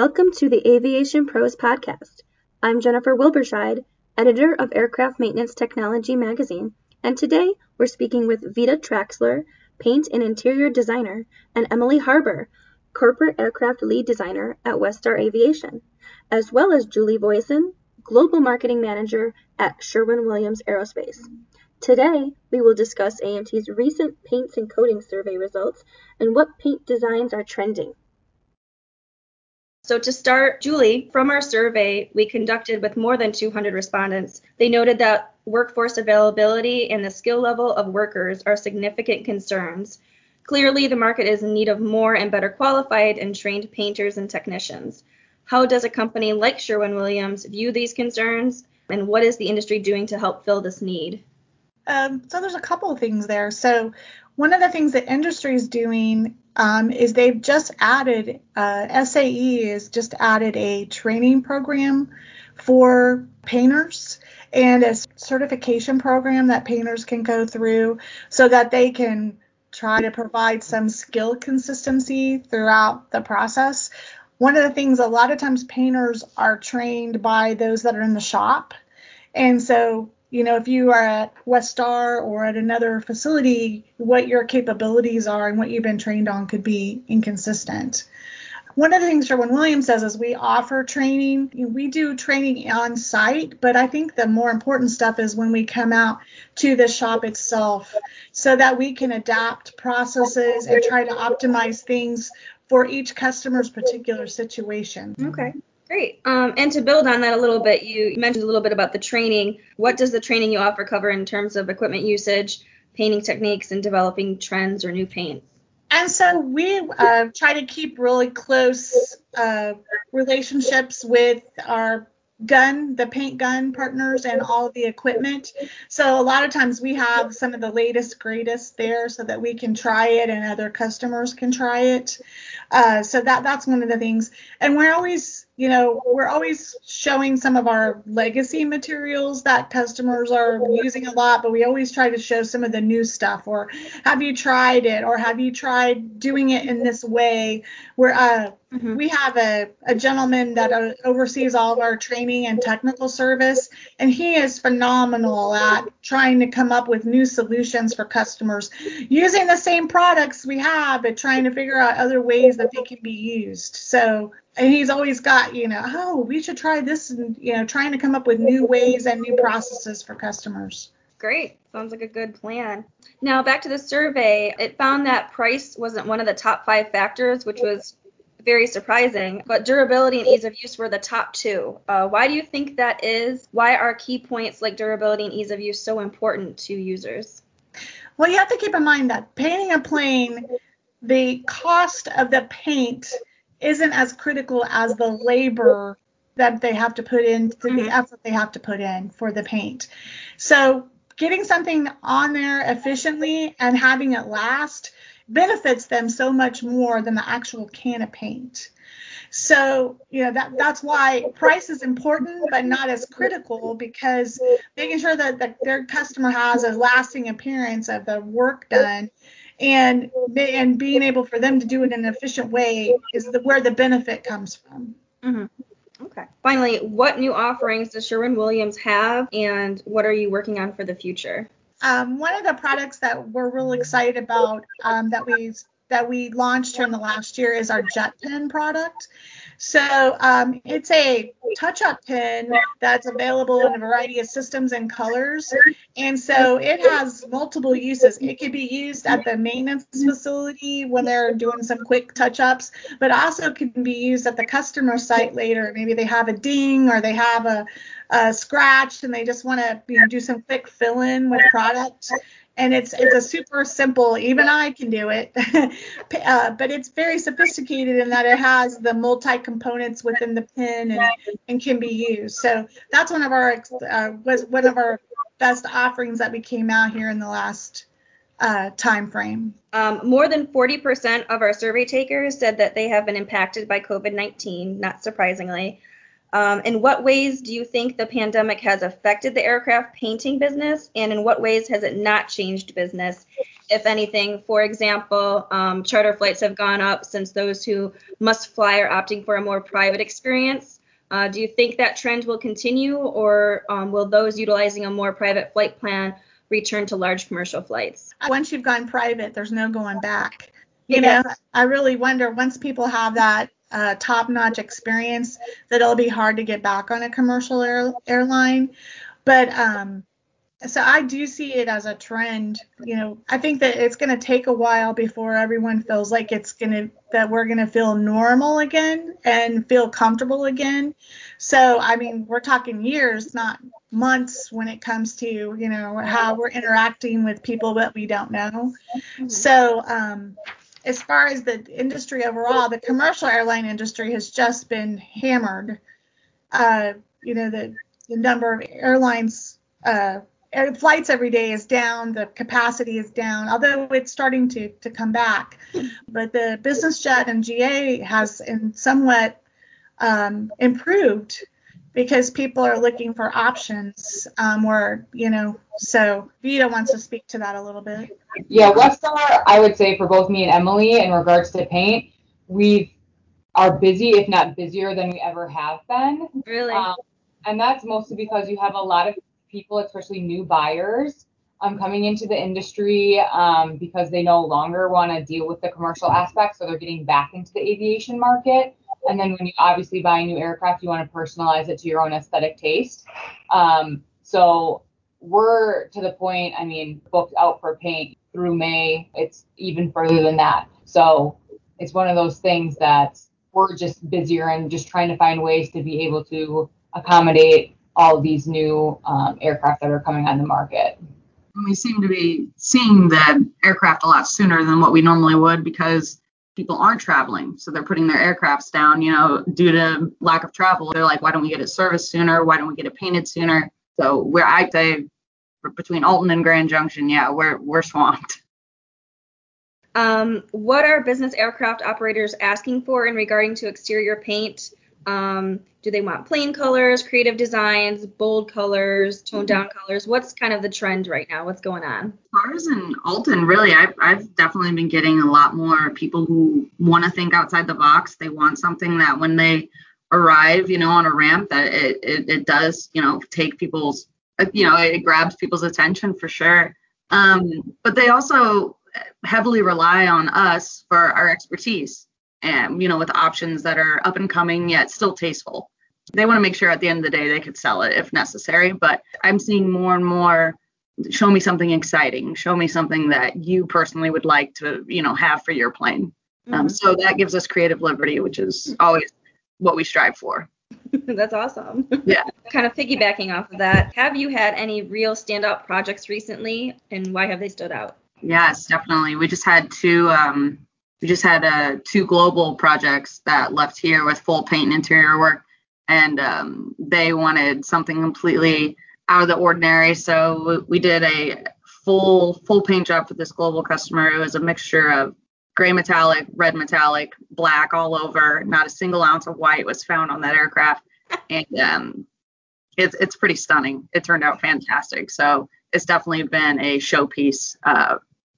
welcome to the Aviation Pros Podcast. I'm Jennifer Wilberscheid, editor of Aircraft Maintenance Technology magazine, and today we're speaking with Vita Traxler, paint and interior designer, and Emily Harbour, corporate aircraft lead designer at West Star Aviation, as well as Julie Voisin, global marketing manager at Sherwin Williams Aerospace. Today, we will discuss AMT's recent paints and coatings survey results and what paint designs are trending. So to start, Julie, from our survey we conducted with more than 200 respondents, they noted that workforce availability and the skill level of workers are significant concerns. Clearly, the market is in need of more and better qualified and trained painters and technicians. How does a company like Sherwin Williams view these concerns, and what is the industry doing to help fill this need? Um, so there's a couple of things there. So one of the things that industry is doing um, is they've just added uh, SAE has just added a training program for painters and a certification program that painters can go through so that they can try to provide some skill consistency throughout the process. One of the things a lot of times painters are trained by those that are in the shop. And so you know, if you are at West Star or at another facility, what your capabilities are and what you've been trained on could be inconsistent. One of the things Sherwin Williams says is we offer training. We do training on site, but I think the more important stuff is when we come out to the shop itself so that we can adapt processes and try to optimize things for each customer's particular situation. Okay. Great. Um, and to build on that a little bit, you mentioned a little bit about the training. What does the training you offer cover in terms of equipment usage, painting techniques, and developing trends or new paints? And so we uh, try to keep really close uh, relationships with our gun, the paint gun partners, and all the equipment. So a lot of times we have some of the latest, greatest there so that we can try it and other customers can try it. Uh, so that that's one of the things. And we're always you know, we're always showing some of our legacy materials that customers are using a lot, but we always try to show some of the new stuff or have you tried it or have you tried doing it in this way where uh, mm-hmm. we have a, a gentleman that uh, oversees all of our training and technical service and he is phenomenal at trying to come up with new solutions for customers using the same products we have but trying to figure out other ways that they can be used so and he's always got you know oh we should try this and you know trying to come up with new ways and new processes for customers. Great. Sounds like a good plan. Now back to the survey. It found that price wasn't one of the top five factors which was very surprising but durability and ease of use were the top two. Uh, why do you think that is? Why are key points like durability and ease of use so important to users? Well you have to keep in mind that painting a plane the cost of the paint isn't as critical as the labor that they have to put in, mm-hmm. the effort they have to put in for the paint. So getting something on there efficiently and having it last benefits them so much more than the actual can of paint. So, you know, that that's why price is important, but not as critical because making sure that the, their customer has a lasting appearance of the work done and and being able for them to do it in an efficient way is the, where the benefit comes from. Mm-hmm. Okay. Finally, what new offerings does Sherwin Williams have, and what are you working on for the future? Um, one of the products that we're really excited about um, that we that we launched here in the last year is our Jet Pen product. So um, it's a touch-up pen that's available in a variety of systems and colors, and so it has multiple uses. It could be used at the maintenance facility when they're doing some quick touch-ups, but also can be used at the customer site later. Maybe they have a ding or they have a, a scratch and they just want to you know, do some quick fill-in with product and it's it's a super simple. Even I can do it, uh, but it's very sophisticated in that it has the multi components within the pin and, and can be used. So that's one of our uh, was one of our best offerings that we came out here in the last uh, time frame. Um, more than 40% of our survey takers said that they have been impacted by COVID 19, not surprisingly. Um, in what ways do you think the pandemic has affected the aircraft painting business, and in what ways has it not changed business, if anything? For example, um, charter flights have gone up since those who must fly are opting for a more private experience. Uh, do you think that trend will continue, or um, will those utilizing a more private flight plan return to large commercial flights? Once you've gone private, there's no going back. You know, I really wonder once people have that uh, top-notch experience that it'll be hard to get back on a commercial air, airline. But um, so I do see it as a trend. You know, I think that it's going to take a while before everyone feels like it's going to that we're going to feel normal again and feel comfortable again. So I mean, we're talking years, not months, when it comes to you know how we're interacting with people that we don't know. Mm-hmm. So um, as far as the industry overall, the commercial airline industry has just been hammered. Uh, you know, the, the number of airlines, uh, air, flights every day is down, the capacity is down, although it's starting to, to come back. But the business jet and GA has in somewhat um, improved because people are looking for options um, where, you know, so Vita wants to speak to that a little bit. Yeah, West Star, I would say for both me and Emily in regards to paint, we are busy, if not busier than we ever have been. Really? Um, and that's mostly because you have a lot of people, especially new buyers, um, coming into the industry um, because they no longer want to deal with the commercial aspect, so they're getting back into the aviation market. And then when you obviously buy a new aircraft, you want to personalize it to your own aesthetic taste. Um, so we're to the point, I mean, booked out for paint through May. It's even further than that. So it's one of those things that we're just busier and just trying to find ways to be able to accommodate all these new um, aircraft that are coming on the market. We seem to be seeing the aircraft a lot sooner than what we normally would because people aren't traveling. So they're putting their aircrafts down, you know, due to lack of travel. They're like, why don't we get it serviced sooner? Why don't we get it painted sooner? So we're, I'd say between Alton and Grand Junction, yeah, we're, we're swamped. Um, what are business aircraft operators asking for in regarding to exterior paint? Um, do they want plain colors, creative designs, bold colors, toned down colors? What's kind of the trend right now? What's going on? As in Alton, really, I've, I've definitely been getting a lot more people who want to think outside the box. They want something that when they arrive, you know, on a ramp, that it, it, it does, you know, take people's, you know, it grabs people's attention for sure. Um, but they also heavily rely on us for our expertise and you know with options that are up and coming yet still tasteful they want to make sure at the end of the day they could sell it if necessary but i'm seeing more and more show me something exciting show me something that you personally would like to you know have for your plane um, mm-hmm. um, so that gives us creative liberty which is always what we strive for That's awesome. Yeah. kind of piggybacking off of that, have you had any real standout projects recently and why have they stood out? Yes, definitely. We just had two um, we just had uh, two global projects that left here with full paint and interior work, and um, they wanted something completely out of the ordinary. So we did a full full paint job for this global customer. It was a mixture of gray metallic, red metallic, black all over. Not a single ounce of white was found on that aircraft, and um, it's it's pretty stunning. It turned out fantastic. So it's definitely been a showpiece uh,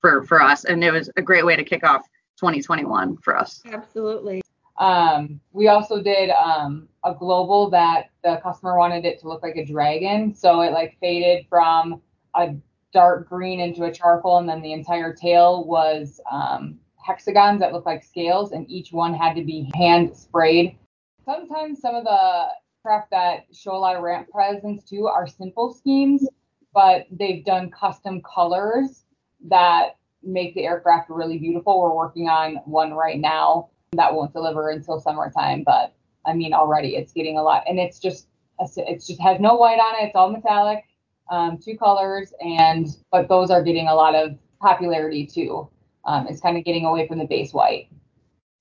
for for us, and it was a great way to kick off 2021 for us. Absolutely. Um, we also did um, a global that the customer wanted it to look like a dragon, so it like faded from a dark green into a charcoal, and then the entire tail was um, hexagons that look like scales, and each one had to be hand sprayed. Sometimes some of the craft that show a lot of ramp presence too are simple schemes, but they've done custom colors that make the aircraft really beautiful. We're working on one right now that won't deliver until summertime, but I mean already it's getting a lot, and it's just it's just has no white on it. It's all metallic. um, two colors, and but those are getting a lot of popularity too. Um, it's kind of getting away from the base white.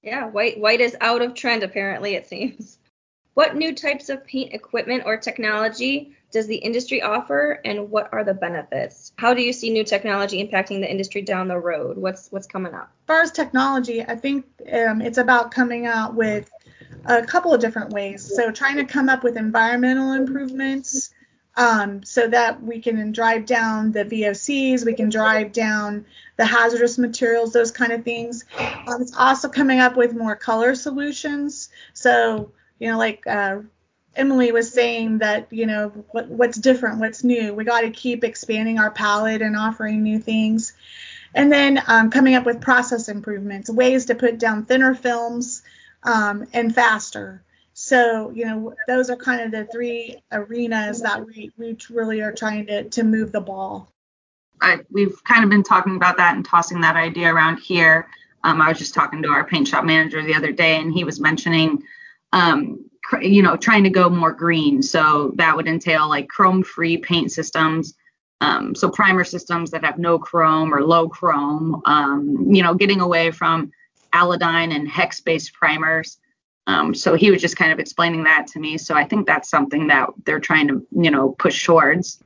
Yeah, white white is out of trend apparently it seems. What new types of paint equipment or technology does the industry offer and what are the benefits? How do you see new technology impacting the industry down the road? What's what's coming up? As far as technology, I think um, it's about coming out with a couple of different ways. So trying to come up with environmental improvements um, so that we can drive down the VOCs, we can drive down the hazardous materials, those kind of things. Um, it's also coming up with more color solutions. So, you know, like uh, Emily was saying that, you know, what, what's different, what's new. We got to keep expanding our palette and offering new things. And then um, coming up with process improvements, ways to put down thinner films um, and faster. So, you know, those are kind of the three arenas that we, we really are trying to, to move the ball. I, we've kind of been talking about that and tossing that idea around here. Um, I was just talking to our paint shop manager the other day, and he was mentioning, um, cr- you know, trying to go more green. So that would entail like chrome-free paint systems. Um, so primer systems that have no chrome or low chrome. Um, you know, getting away from iodine and hex-based primers. Um, so he was just kind of explaining that to me. So I think that's something that they're trying to, you know, push towards.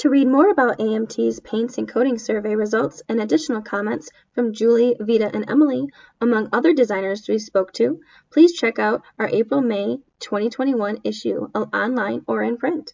To read more about AMT's paints and coating survey results and additional comments from Julie, Vita, and Emily, among other designers we spoke to, please check out our April May 2021 issue online or in print.